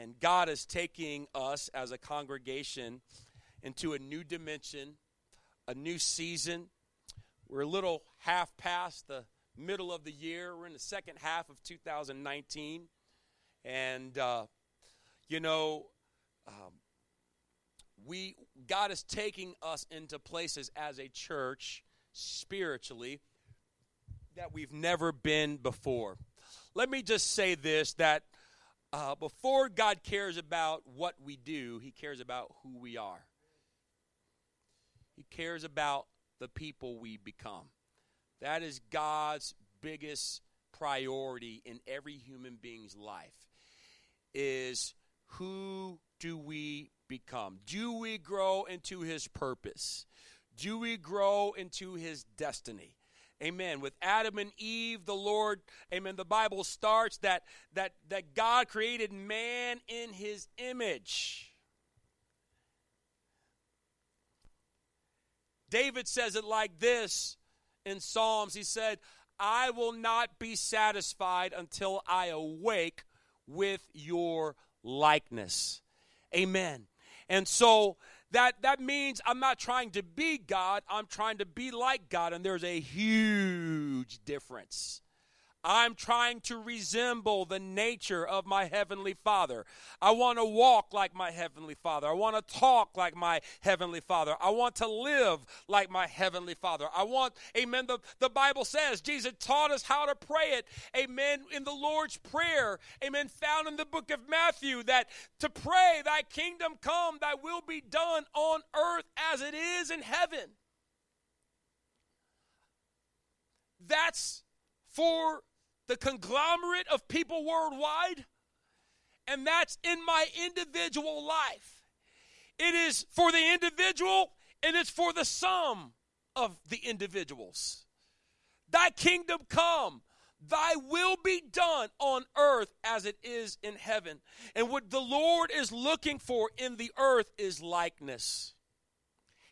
And God is taking us as a congregation into a new dimension, a new season. We're a little half past the middle of the year. We're in the second half of 2019. And, uh, you know, um, we God is taking us into places as a church spiritually that we've never been before. Let me just say this that uh, before God cares about what we do, He cares about who we are. He cares about the people we become. That is God's biggest priority in every human being's life is who do we become? Do we grow into his purpose? Do we grow into his destiny? Amen. With Adam and Eve, the Lord, amen, the Bible starts that that that God created man in his image. David says it like this in Psalms. He said, I will not be satisfied until I awake with your likeness. Amen. And so that that means I'm not trying to be God, I'm trying to be like God and there's a huge difference. I'm trying to resemble the nature of my Heavenly Father. I want to walk like my Heavenly Father. I want to talk like my Heavenly Father. I want to live like my Heavenly Father. I want, amen. The, the Bible says Jesus taught us how to pray it, amen, in the Lord's Prayer, amen, found in the book of Matthew, that to pray, Thy kingdom come, Thy will be done on earth as it is in heaven. That's for the conglomerate of people worldwide, and that's in my individual life. It is for the individual, and it's for the sum of the individuals. Thy kingdom come, thy will be done on earth as it is in heaven. And what the Lord is looking for in the earth is likeness.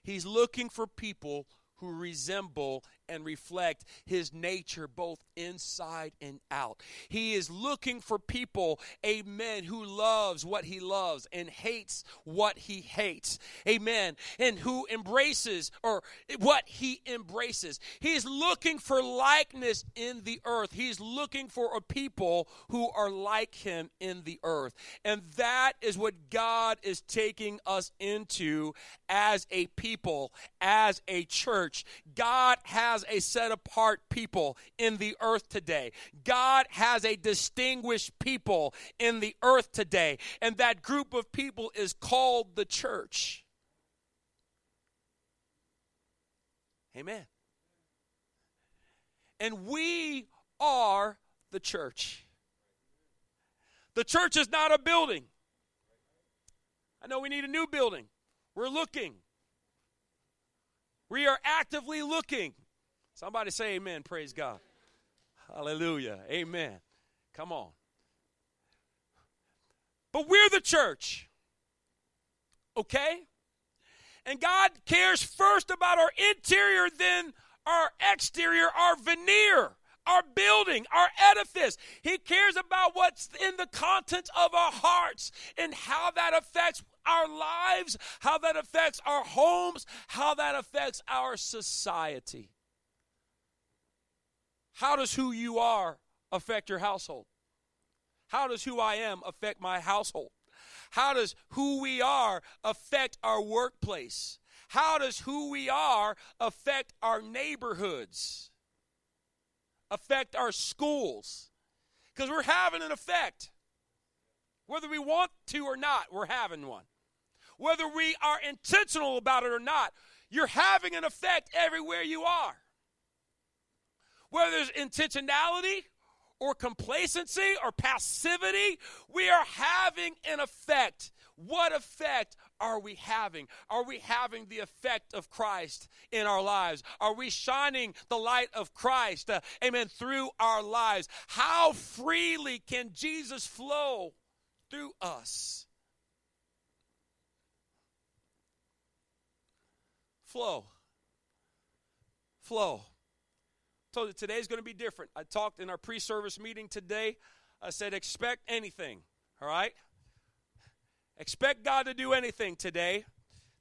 He's looking for people who resemble and reflect his nature both inside and out. He is looking for people, amen, who loves what he loves and hates what he hates. Amen. And who embraces or what he embraces. He's looking for likeness in the earth. He's looking for a people who are like him in the earth. And that is what God is taking us into as a people, as a church. God has has a set apart people in the earth today. God has a distinguished people in the earth today. And that group of people is called the church. Amen. And we are the church. The church is not a building. I know we need a new building. We're looking. We are actively looking. Somebody say amen. Praise God. Hallelujah. Amen. Come on. But we're the church. Okay? And God cares first about our interior, then our exterior, our veneer, our building, our edifice. He cares about what's in the contents of our hearts and how that affects our lives, how that affects our homes, how that affects our society. How does who you are affect your household? How does who I am affect my household? How does who we are affect our workplace? How does who we are affect our neighborhoods? Affect our schools? Because we're having an effect. Whether we want to or not, we're having one. Whether we are intentional about it or not, you're having an effect everywhere you are whether there's intentionality or complacency or passivity, we are having an effect. What effect are we having? Are we having the effect of Christ in our lives? Are we shining the light of Christ, uh, amen, through our lives? How freely can Jesus flow through us? Flow. Flow told you today's going to be different. I talked in our pre service meeting today. I said, expect anything, all right? Expect God to do anything today.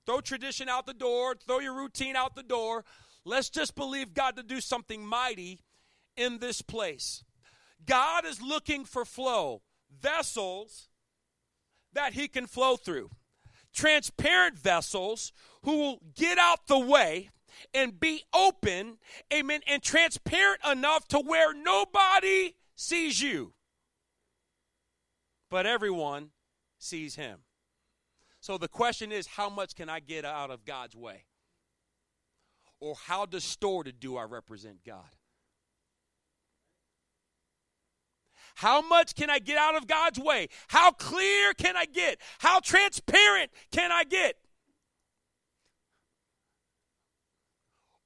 Throw tradition out the door, throw your routine out the door. Let's just believe God to do something mighty in this place. God is looking for flow, vessels that He can flow through, transparent vessels who will get out the way and be open, amen, and transparent enough to where nobody sees you, but everyone sees Him. So the question is how much can I get out of God's way? Or how distorted do I represent God? How much can I get out of God's way? How clear can I get? How transparent can I get?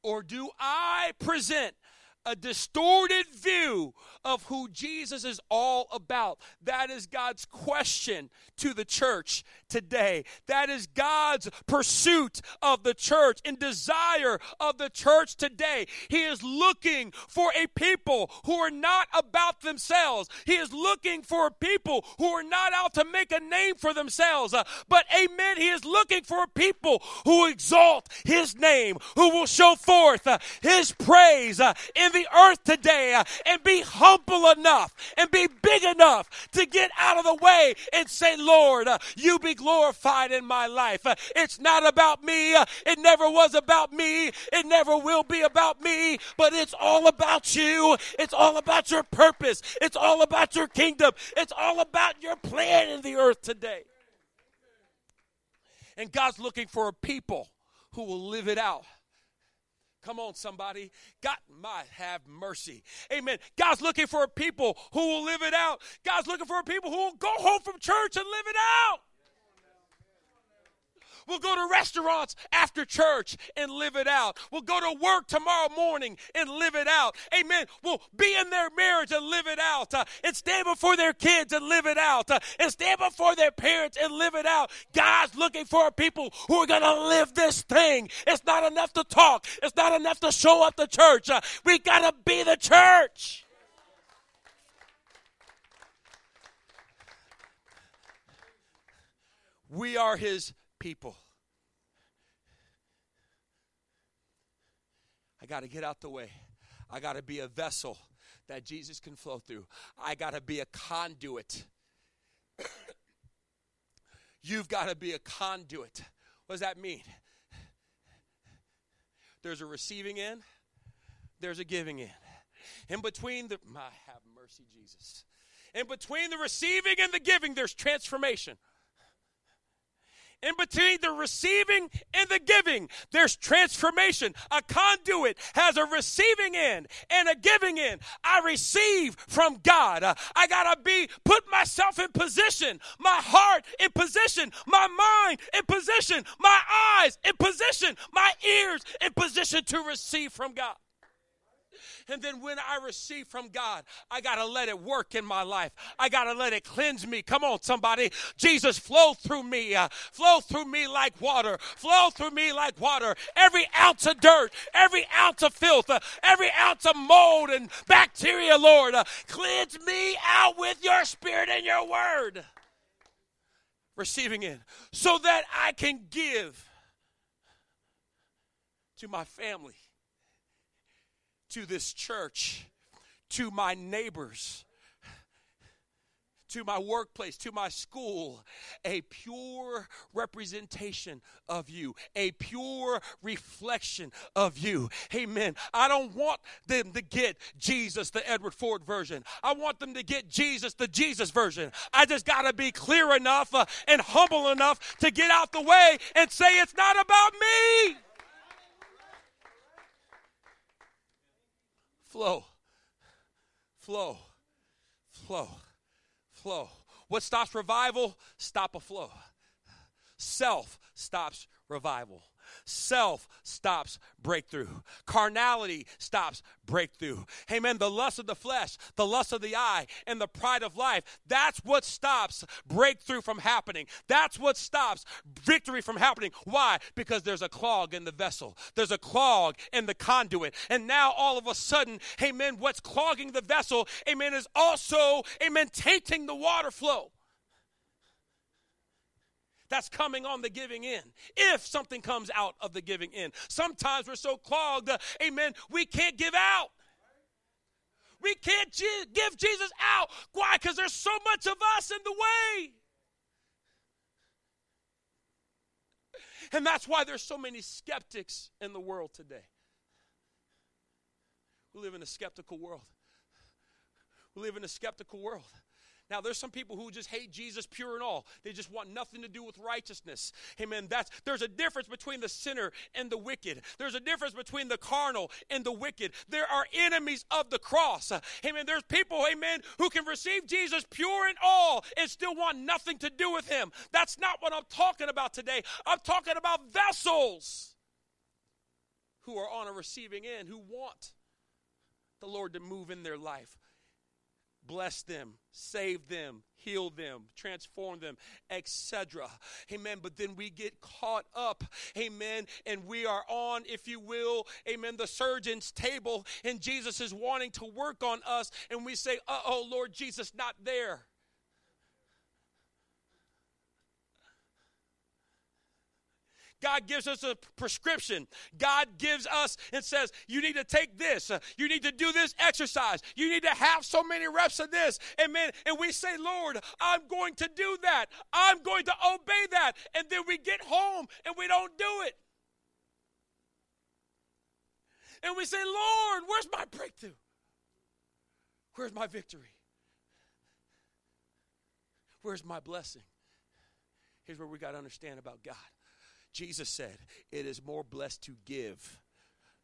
Or do I present a distorted view of who Jesus is all about. That is God's question to the church today. That is God's pursuit of the church and desire of the church today. He is looking for a people who are not about themselves. He is looking for people who are not out to make a name for themselves. Uh, but amen, he is looking for people who exalt his name, who will show forth uh, his praise uh, in the earth today and be humble enough and be big enough to get out of the way and say, Lord, you be glorified in my life. Uh, it's not about me. It never was about me. It never will be about me, but it's all about you. It's all about your purpose. It's all about your kingdom. It's all about your plan in the earth today. And God's looking for a people who will live it out. Come on, somebody. God might have mercy. Amen. God's looking for a people who will live it out. God's looking for a people who will go home from church and live it out. We'll go to restaurants after church and live it out. We'll go to work tomorrow morning and live it out. Amen. We'll be in their marriage and live it out. Uh, and stand before their kids and live it out. Uh, and stand before their parents and live it out. God's looking for people who are going to live this thing. It's not enough to talk, it's not enough to show up the church. Uh, we got to be the church. We are his people. I got to get out the way. I got to be a vessel that Jesus can flow through. I got to be a conduit. You've got to be a conduit. What does that mean? There's a receiving end, there's a giving end. In between the, my have mercy, Jesus. In between the receiving and the giving, there's transformation in between the receiving and the giving, there's transformation. A conduit has a receiving end and a giving end. I receive from God. Uh, I got to be, put myself in position, my heart in position, my mind in position, my eyes in position, my ears in position to receive from God. And then when I receive from God, I got to let it work in my life. I got to let it cleanse me. Come on, somebody. Jesus, flow through me. Uh, flow through me like water. Flow through me like water. Every ounce of dirt, every ounce of filth, uh, every ounce of mold and bacteria, Lord, uh, cleanse me out with your spirit and your word. Receiving it so that I can give to my family to this church, to my neighbors, to my workplace, to my school, a pure representation of you, a pure reflection of you. Amen. I don't want them to get Jesus, the Edward Ford version. I want them to get Jesus, the Jesus version. I just got to be clear enough uh, and humble enough to get out the way and say, it's not about me. Flow, flow, flow, flow. What stops revival? Stop a flow. Self stops revival. Self stops breakthrough. Carnality stops breakthrough. Amen. The lust of the flesh, the lust of the eye, and the pride of life. That's what stops breakthrough from happening. That's what stops victory from happening. Why? Because there's a clog in the vessel, there's a clog in the conduit. And now all of a sudden, amen, what's clogging the vessel, amen, is also, amen, tainting the water flow. That's coming on the giving in. If something comes out of the giving in. Sometimes we're so clogged, uh, amen, we can't give out. We can't give Jesus out. Why? Because there's so much of us in the way. And that's why there's so many skeptics in the world today. We live in a skeptical world. We live in a skeptical world. Now, there's some people who just hate Jesus pure and all. They just want nothing to do with righteousness. Amen. That's there's a difference between the sinner and the wicked. There's a difference between the carnal and the wicked. There are enemies of the cross. Amen. There's people, amen, who can receive Jesus pure and all and still want nothing to do with him. That's not what I'm talking about today. I'm talking about vessels who are on a receiving end, who want the Lord to move in their life bless them, save them, heal them, transform them, etc. Amen. But then we get caught up, amen, and we are on, if you will, amen, the surgeon's table, and Jesus is wanting to work on us, and we say, uh oh, Lord Jesus, not there. God gives us a prescription. God gives us and says, You need to take this. You need to do this exercise. You need to have so many reps of this. Amen. And we say, Lord, I'm going to do that. I'm going to obey that. And then we get home and we don't do it. And we say, Lord, where's my breakthrough? Where's my victory? Where's my blessing? Here's where we got to understand about God Jesus said, It is more blessed to give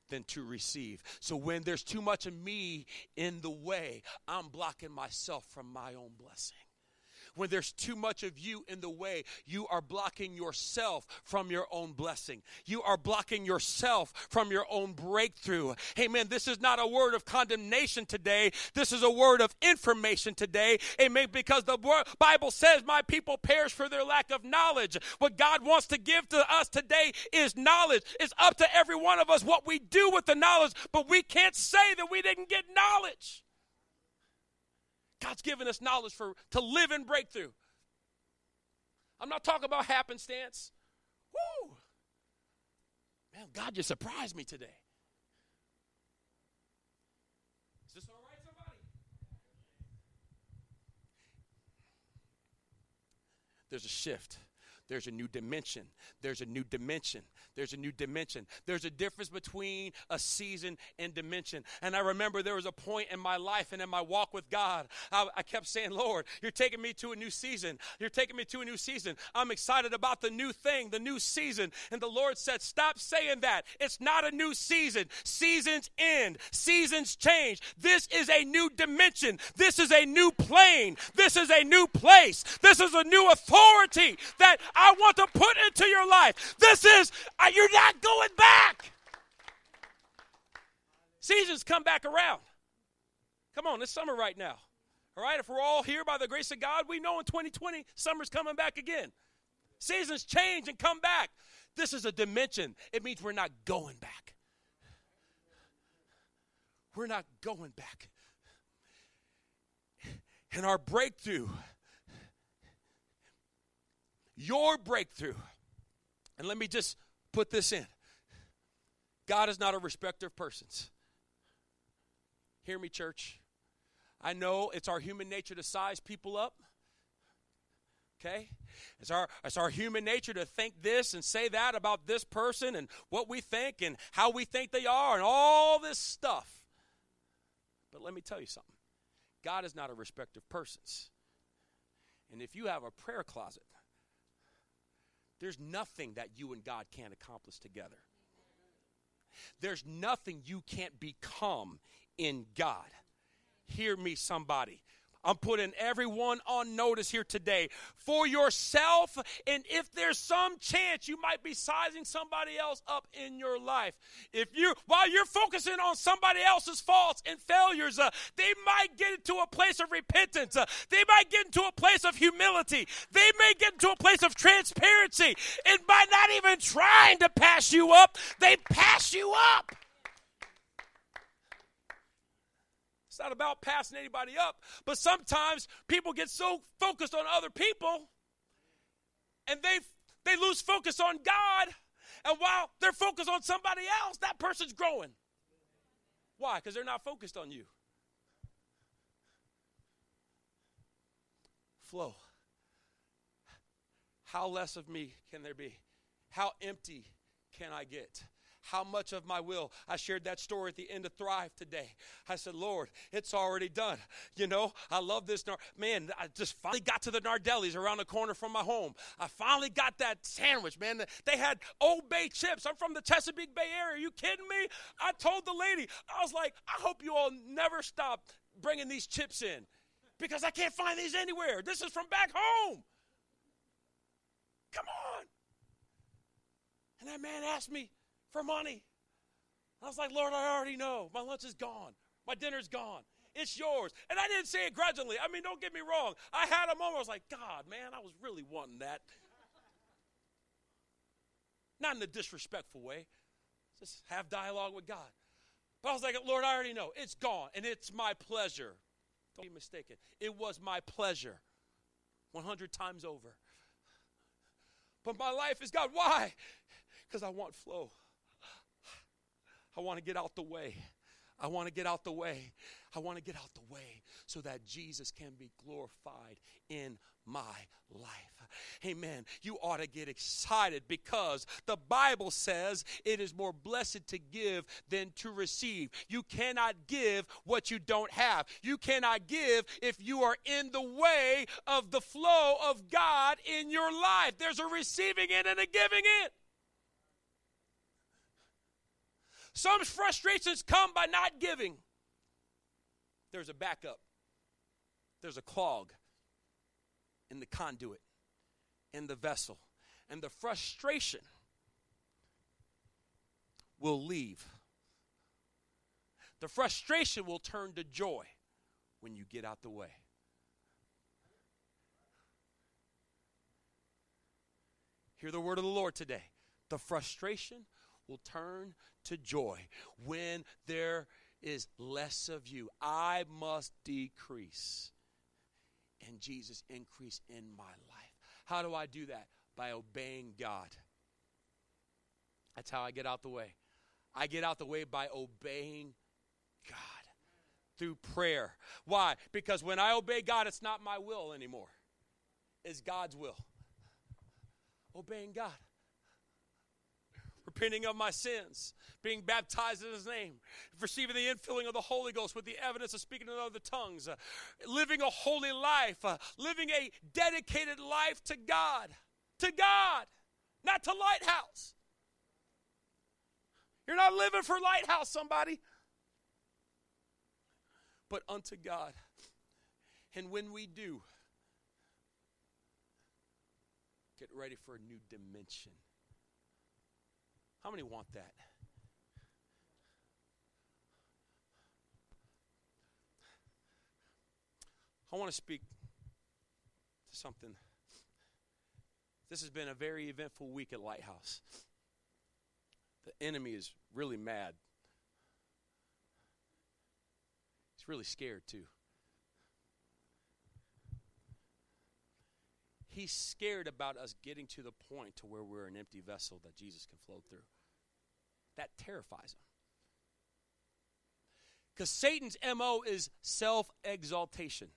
than to receive. So when there's too much of me in the way, I'm blocking myself from my own blessing when there's too much of you in the way, you are blocking yourself from your own blessing. You are blocking yourself from your own breakthrough. Amen. This is not a word of condemnation today. This is a word of information today. Amen. Because the Bible says, My people perish for their lack of knowledge. What God wants to give to us today is knowledge. It's up to every one of us what we do with the knowledge, but we can't say that we didn't get knowledge. God's given us knowledge for to live in breakthrough. I'm not talking about happenstance. Woo! Man, God just surprised me today. Is this all right, somebody? There's a shift. There's a new dimension. There's a new dimension. There's a new dimension. There's a difference between a season and dimension. And I remember there was a point in my life and in my walk with God, I, I kept saying, Lord, you're taking me to a new season. You're taking me to a new season. I'm excited about the new thing, the new season. And the Lord said, Stop saying that. It's not a new season. Seasons end, seasons change. This is a new dimension. This is a new plane. This is a new place. This is a new authority that I want to put into your life. This is, you're not going back. Seasons come back around. Come on, it's summer right now. All right, if we're all here by the grace of God, we know in 2020 summer's coming back again. Seasons change and come back. This is a dimension. It means we're not going back. We're not going back. And our breakthrough your breakthrough. And let me just put this in God is not a respecter of persons. Hear me, church. I know it's our human nature to size people up. Okay? It's our, it's our human nature to think this and say that about this person and what we think and how we think they are and all this stuff. But let me tell you something God is not a respecter of persons. And if you have a prayer closet, there's nothing that you and God can't accomplish together. There's nothing you can't become in God. Hear me, somebody. I'm putting everyone on notice here today for yourself. And if there's some chance you might be sizing somebody else up in your life, if you, while you're focusing on somebody else's faults and failures, uh, they might get into a place of repentance. Uh, they might get into a place of humility. They may get into a place of transparency. And by not even trying to pass you up, they pass you up. It's not about passing anybody up. But sometimes people get so focused on other people and they they lose focus on God. And while they're focused on somebody else, that person's growing. Why? Because they're not focused on you. Flow. How less of me can there be? How empty can I get? How much of my will. I shared that story at the end of Thrive today. I said, Lord, it's already done. You know, I love this. Man, I just finally got to the Nardelli's around the corner from my home. I finally got that sandwich, man. They had Old Bay chips. I'm from the Chesapeake Bay area. Are you kidding me? I told the lady, I was like, I hope you all never stop bringing these chips in because I can't find these anywhere. This is from back home. Come on. And that man asked me, for money. I was like, Lord, I already know. My lunch is gone. My dinner's gone. It's yours. And I didn't say it grudgingly. I mean, don't get me wrong. I had a moment I was like, God, man, I was really wanting that. Not in a disrespectful way. Just have dialogue with God. But I was like, Lord, I already know. It's gone. And it's my pleasure. Don't be mistaken. It was my pleasure 100 times over. But my life is God. Why? Because I want flow. I want to get out the way. I want to get out the way. I want to get out the way so that Jesus can be glorified in my life. Amen. You ought to get excited because the Bible says it is more blessed to give than to receive. You cannot give what you don't have. You cannot give if you are in the way of the flow of God in your life. There's a receiving it and a giving it. Some frustrations come by not giving. There's a backup, there's a clog in the conduit, in the vessel. And the frustration will leave. The frustration will turn to joy when you get out the way. Hear the word of the Lord today. The frustration will turn to joy when there is less of you. I must decrease and Jesus increase in my life. How do I do that? By obeying God. That's how I get out the way. I get out the way by obeying God through prayer. Why? Because when I obey God, it's not my will anymore, it's God's will. Obeying God repenting of my sins, being baptized in his name, receiving the infilling of the Holy Ghost with the evidence of speaking in other tongues, uh, living a holy life, uh, living a dedicated life to God. To God, not to Lighthouse. You're not living for Lighthouse, somebody, but unto God. And when we do, get ready for a new dimension how many want that? I want to speak to something. This has been a very eventful week at Lighthouse. The enemy is really mad. He's really scared, too. He's scared about us getting to the point to where we're an empty vessel that Jesus can flow through. That terrifies him. Because Satan's MO is self exaltation.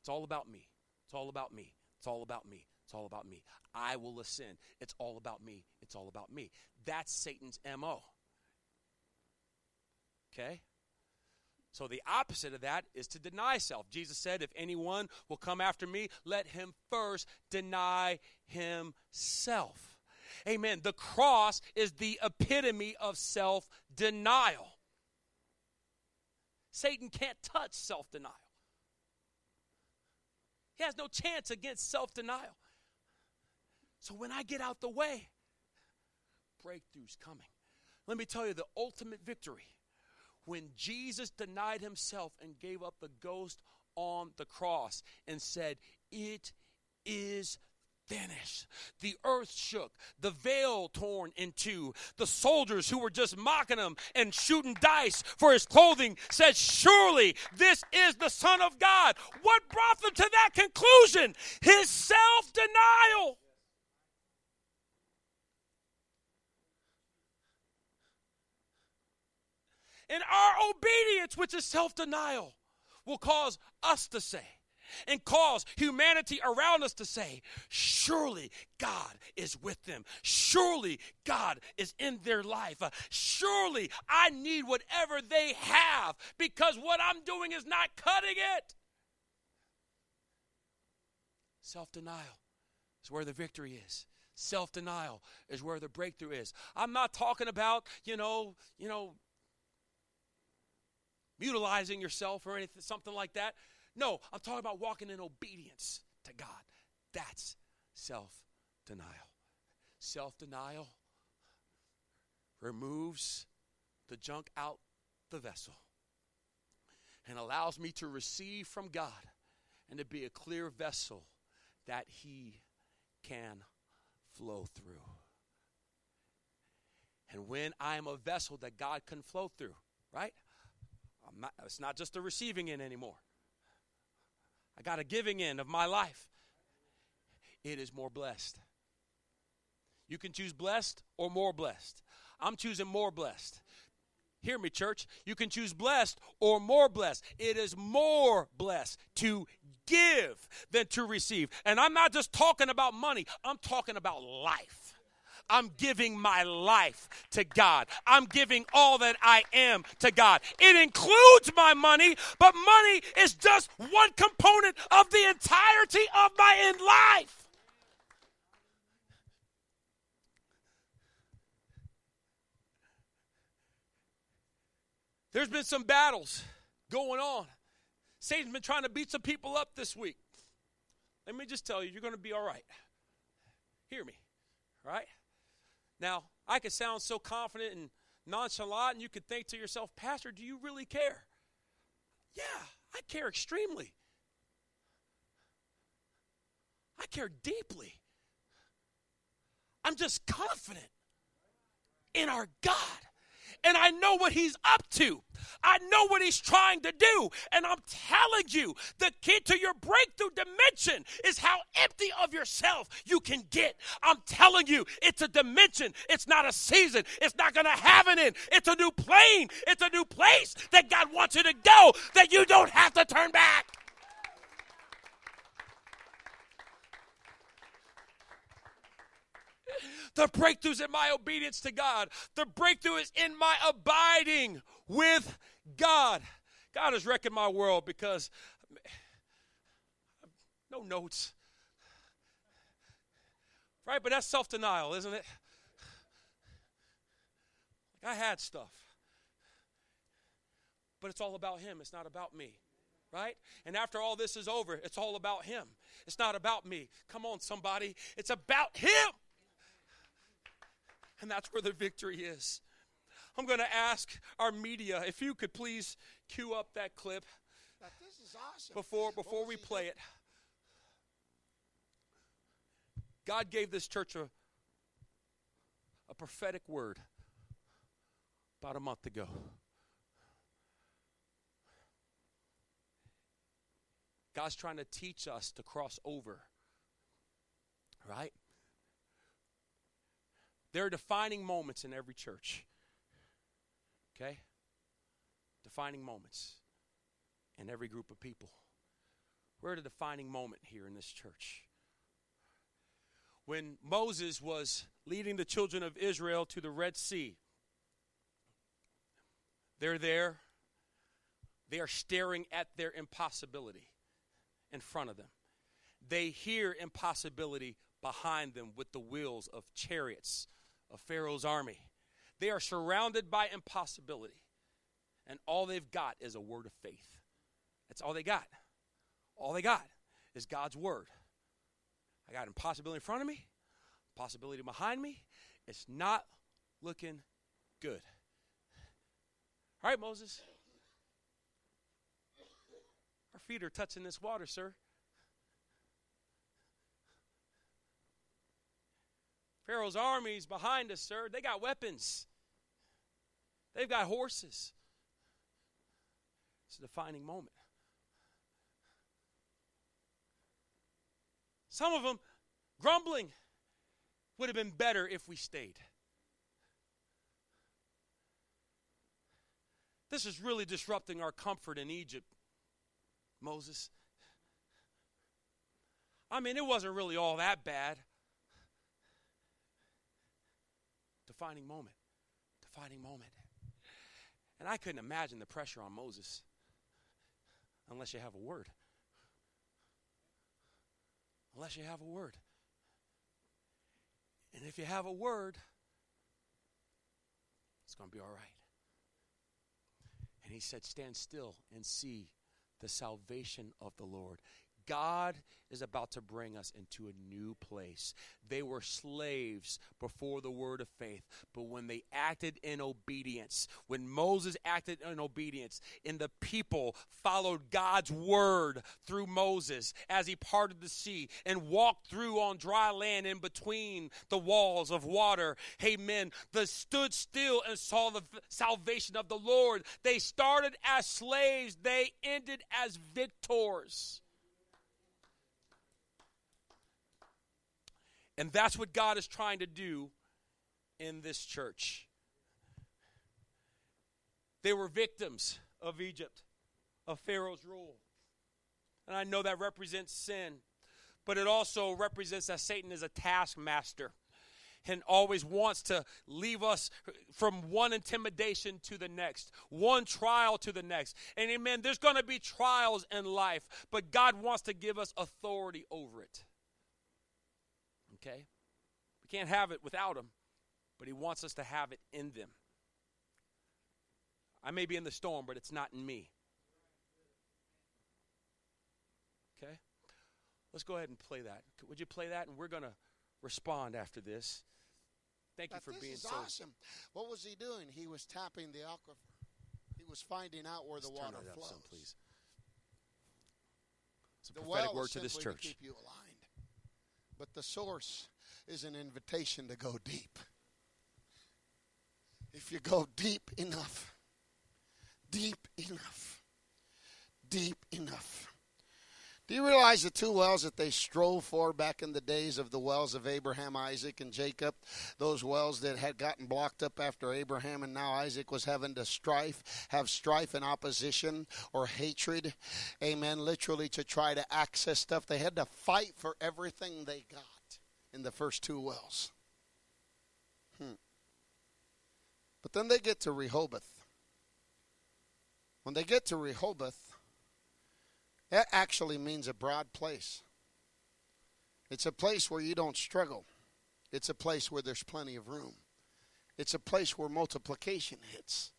It's all about me. It's all about me. It's all about me. It's all about me. I will ascend. It's all about me. It's all about me. That's Satan's MO. Okay? So the opposite of that is to deny self. Jesus said, If anyone will come after me, let him first deny himself. Amen. The cross is the epitome of self denial. Satan can't touch self denial, he has no chance against self denial. So when I get out the way, breakthrough's coming. Let me tell you the ultimate victory when Jesus denied himself and gave up the ghost on the cross and said, It is Vanished. The earth shook, the veil torn in two. The soldiers who were just mocking him and shooting dice for his clothing said, Surely this is the Son of God. What brought them to that conclusion? His self denial. And our obedience, which is self denial, will cause us to say, and cause humanity around us to say, Surely God is with them. Surely God is in their life. Uh, surely I need whatever they have because what I'm doing is not cutting it. Self denial is where the victory is. Self denial is where the breakthrough is. I'm not talking about, you know, you know, mutilizing yourself or anything, something like that. No, I'm talking about walking in obedience to God. That's self denial. Self denial removes the junk out the vessel and allows me to receive from God and to be a clear vessel that He can flow through. And when I am a vessel that God can flow through, right? Not, it's not just a receiving in anymore. I got a giving in of my life. It is more blessed. You can choose blessed or more blessed. I'm choosing more blessed. Hear me, church. You can choose blessed or more blessed. It is more blessed to give than to receive. And I'm not just talking about money, I'm talking about life. I'm giving my life to God. I'm giving all that I am to God. It includes my money, but money is just one component of the entirety of my in life. There's been some battles going on. Satan's been trying to beat some people up this week. Let me just tell you, you're going to be all right. Hear me, all right? Now, I could sound so confident and nonchalant, and you could think to yourself, Pastor, do you really care? Yeah, I care extremely. I care deeply. I'm just confident in our God and I know what he's up to. I know what he's trying to do. And I'm telling you, the key to your breakthrough dimension is how empty of yourself you can get. I'm telling you, it's a dimension. It's not a season. It's not going to have an end. It's a new plane. It's a new place that God wants you to go that you don't have to turn back. The breakthrough's in my obedience to God. The breakthrough is in my abiding with God. God is wrecking my world because no notes. Right? But that's self denial, isn't it? I had stuff. But it's all about Him, it's not about me. Right? And after all this is over, it's all about Him. It's not about me. Come on, somebody. It's about Him. And that's where the victory is. I'm going to ask our media if you could please cue up that clip. this is awesome. Before before we play it. God gave this church a, a prophetic word about a month ago. God's trying to teach us to cross over. Right? There are defining moments in every church. Okay? Defining moments in every group of people. We're at a defining moment here in this church. When Moses was leading the children of Israel to the Red Sea, they're there. They are staring at their impossibility in front of them. They hear impossibility behind them with the wheels of chariots of Pharaoh's army. They are surrounded by impossibility, and all they've got is a word of faith. That's all they got. All they got is God's word. I got impossibility in front of me, possibility behind me. It's not looking good. All right, Moses. Our feet are touching this water, sir. Pharaoh's armies behind us, sir. They got weapons, they've got horses. It's a defining moment. Some of them grumbling would have been better if we stayed. This is really disrupting our comfort in Egypt, Moses. I mean, it wasn't really all that bad. Defining moment. Defining moment. And I couldn't imagine the pressure on Moses unless you have a word. Unless you have a word. And if you have a word, it's going to be all right. And he said, Stand still and see the salvation of the Lord. God is about to bring us into a new place. They were slaves before the word of faith, but when they acted in obedience, when Moses acted in obedience, and the people followed God's word through Moses as he parted the sea and walked through on dry land in between the walls of water, amen, they stood still and saw the salvation of the Lord. They started as slaves, they ended as victors. And that's what God is trying to do in this church. They were victims of Egypt, of Pharaoh's rule. And I know that represents sin, but it also represents that Satan is a taskmaster and always wants to leave us from one intimidation to the next, one trial to the next. And amen, there's going to be trials in life, but God wants to give us authority over it. Okay? We can't have it without Him, but He wants us to have it in them. I may be in the storm, but it's not in me. Okay? Let's go ahead and play that. Would you play that? And we're going to respond after this. Thank you for this being is so. awesome. What was he doing? He was tapping the aquifer. He was finding out where Let's the turn water that up some, please. It's a The prophetic well word to this church. to keep you aligned, but the source is an invitation to go deep. If you go deep enough, deep enough, deep enough. Do you realize the two wells that they strove for back in the days of the wells of Abraham, Isaac, and Jacob? Those wells that had gotten blocked up after Abraham, and now Isaac was having to strife, have strife and opposition or hatred. Amen. Literally to try to access stuff. They had to fight for everything they got in the first two wells. Hmm. But then they get to Rehoboth. When they get to Rehoboth, that actually means a broad place. It's a place where you don't struggle. It's a place where there's plenty of room. It's a place where multiplication hits.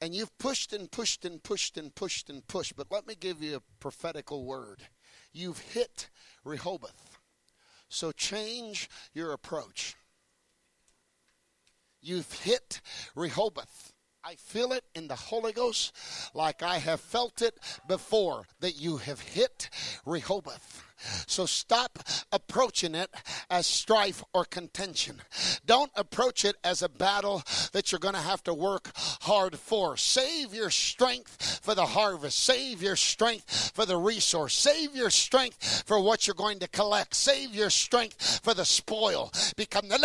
And you've pushed and pushed and pushed and pushed and pushed, but let me give you a prophetical word. You've hit Rehoboth. So change your approach. You've hit Rehoboth. I feel it in the Holy Ghost like I have felt it before that you have hit Rehoboth. So stop approaching it as strife or contention. Don't approach it as a battle that you're going to have to work hard for. Save your strength for the harvest. Save your strength for the resource. Save your strength for what you're going to collect. Save your strength for the spoil. Become the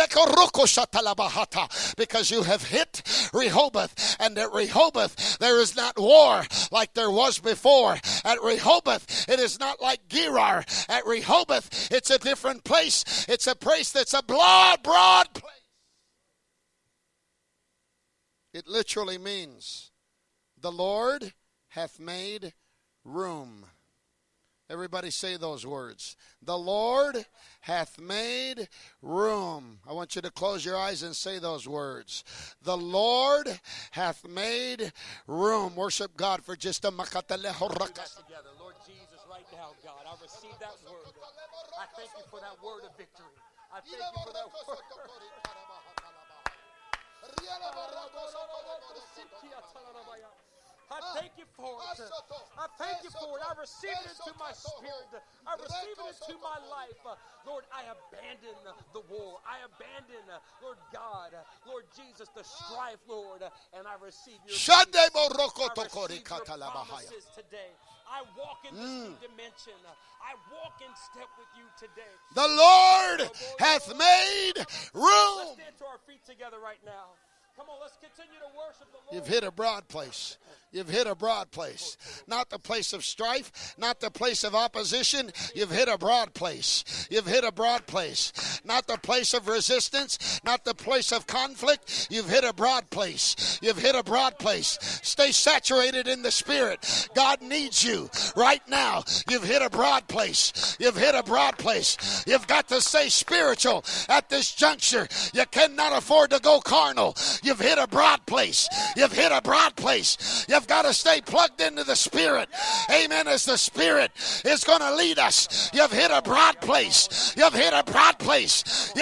because you have hit Rehoboth, and at Rehoboth there is not war like there was before. At Rehoboth, it is not like Gerar. At Rehoboth, it's a different place. It's a place that's a broad, broad place. It literally means the Lord hath made room. Everybody say those words. The Lord hath made room. I want you to close your eyes and say those words. The Lord hath made room. Worship God for just a makataleho rakas. together. Lord Jesus, right now, I that word. I thank you for that word of victory. I thank you for that word. Ah. I thank you for it. I thank you for it. I receive it into my spirit. I receive it into my life. Lord, I abandon the war. I abandon, Lord God, Lord Jesus, the ah. strife, Lord, and I receive your peace. Shande moroko I receive your promises today. I walk in this mm. new dimension. I walk in step with you today. The Lord hath made room. Let's stand to our feet together right now. Come on, let's continue to worship the Lord. You've hit a broad place. You've hit a broad place. Not the place of strife, not the place of opposition. You've hit a broad place. You've hit a broad place. Not the place of resistance, not the place of conflict. You've hit a broad place. You've hit a broad place. Stay saturated in the Spirit. God needs you right now. You've hit a broad place. You've hit a broad place. You've got to stay spiritual at this juncture. You cannot afford to go carnal. You've hit a broad place. You've hit a broad place. You've got to stay plugged into the Spirit. Amen. As the Spirit is going to lead us. You've hit a broad place. You've hit a broad place.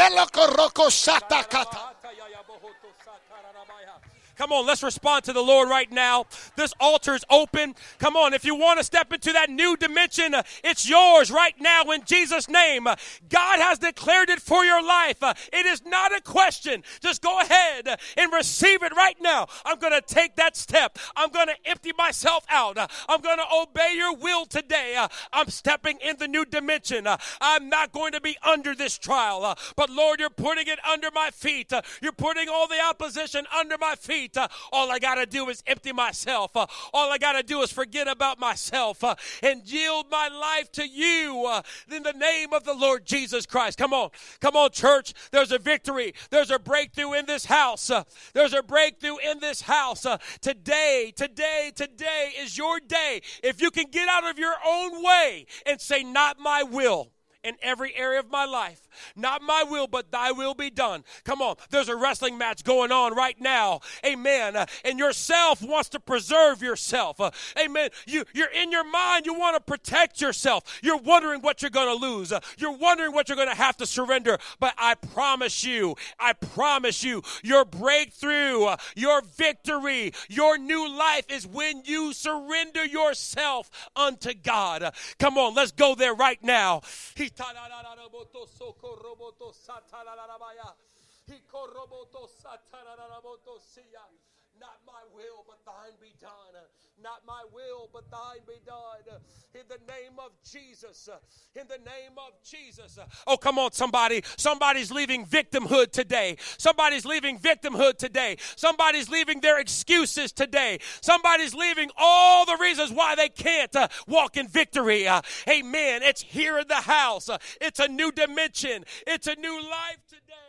Come on, let's respond to the Lord right now. This altar is open. Come on, if you want to step into that new dimension, uh, it's yours right now in Jesus' name. Uh, God has declared it for your life. Uh, it is not a question. Just go ahead and receive it right now. I'm going to take that step. I'm going to empty myself out. I'm going to obey your will today. I'm stepping in the new dimension. I'm not going to be under this trial. But Lord, you're putting it under my feet. You're putting all the opposition under my feet. Uh, All I got to do is empty myself. Uh, All I got to do is forget about myself uh, and yield my life to you in the name of the Lord Jesus Christ. Come on. Come on, church. There's a victory. There's a breakthrough in this house. There's a breakthrough in this house. Today, today, today is your day. If you can get out of your own way and say, Not my will in every area of my life. Not my will, but thy will be done. Come on, there's a wrestling match going on right now. Amen. Uh, and yourself wants to preserve yourself. Uh, amen. You, you're in your mind, you want to protect yourself. You're wondering what you're going to lose. Uh, you're wondering what you're going to have to surrender. But I promise you, I promise you, your breakthrough, your victory, your new life is when you surrender yourself unto God. Come on, let's go there right now corroboto satala la Ikoroboto satararabaya. Ikoroboto satararaboto siya. Not my will, but thine be done. Not my will, but thine be done. In the name of Jesus. In the name of Jesus. Oh, come on, somebody. Somebody's leaving victimhood today. Somebody's leaving victimhood today. Somebody's leaving their excuses today. Somebody's leaving all the reasons why they can't uh, walk in victory. Uh, amen. It's here in the house. Uh, it's a new dimension. It's a new life today.